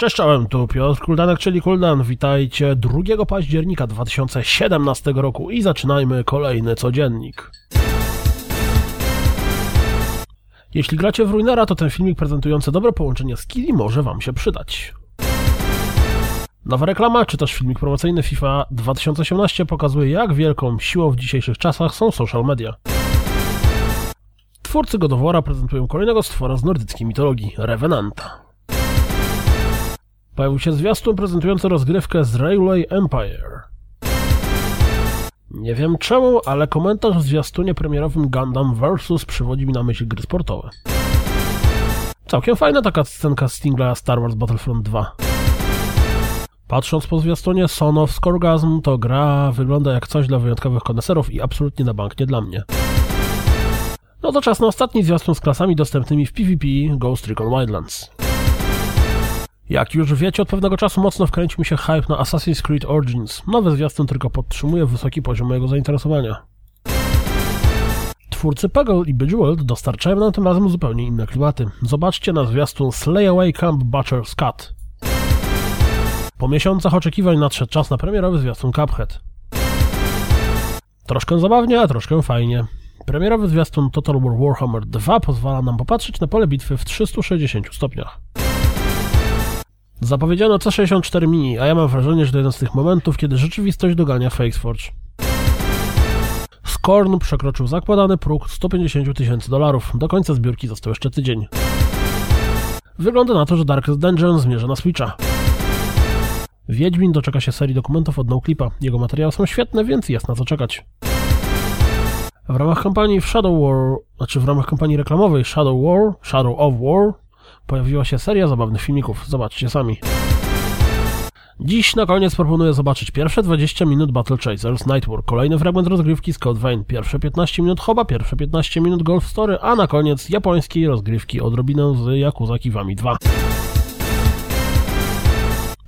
Cześć, czołem, tu Piotr Kuldanek, czyli Kuldan. Witajcie 2 października 2017 roku i zaczynajmy kolejny codziennik. Jeśli gracie w Ruinera, to ten filmik prezentujący dobre połączenie skilli może Wam się przydać. Nowa reklama, czy też filmik promocyjny FIFA 2018 pokazuje, jak wielką siłą w dzisiejszych czasach są social media. Twórcy Godowora prezentują kolejnego stwora z nordyckiej mitologii, Revenanta. Pojawił się zwiastun prezentujący rozgrywkę z Railway Empire. Nie wiem czemu, ale komentarz w zwiastunie premierowym Gundam Versus przywodzi mi na myśl gry sportowe. Całkiem fajna taka scenka singla Star Wars Battlefront 2. Patrząc po zwiastunie, Son of Skorgasm to gra wygląda jak coś dla wyjątkowych koneserów i absolutnie na bank nie dla mnie. No to czas na ostatni zwiastun z klasami dostępnymi w PvP Ghost Recon Wildlands. Jak już wiecie, od pewnego czasu mocno wkręcił mi się hype na Assassin's Creed Origins. Nowy zwiastun tylko podtrzymuje wysoki poziom mojego zainteresowania. Twórcy Peggle i Bejeweled dostarczają nam tym razem zupełnie inne klimaty. Zobaczcie na zwiastun Slay Away Camp Butcher's Cut. Po miesiącach oczekiwań nadszedł czas na premierowy zwiastun Cuphead. Troszkę zabawnie, a troszkę fajnie. Premierowy zwiastun Total War Warhammer 2 pozwala nam popatrzeć na pole bitwy w 360 stopniach. Zapowiedziano C64 Mini, a ja mam wrażenie, że to jeden z tych momentów, kiedy rzeczywistość dogania Fakesforge. Skorn przekroczył zakładany próg 150 tysięcy dolarów. Do końca zbiórki został jeszcze tydzień. Wygląda na to, że Darkest Dungeon zmierza na Switcha. Wiedźmin doczeka się serii dokumentów od NoClipa. Jego materiały są świetne, więc jest na co czekać. W ramach kampanii w Shadow War, znaczy w ramach kampanii reklamowej Shadow War, Shadow of War, pojawiła się seria zabawnych filmików. Zobaczcie sami. Dziś na koniec proponuję zobaczyć pierwsze 20 minut Battle Chasers Nightwar, kolejny fragment rozgrywki Code Vein, pierwsze 15 minut Hoba, pierwsze 15 minut Golf Story, a na koniec japońskiej rozgrywki odrobinę z Yakuza Kiwami 2.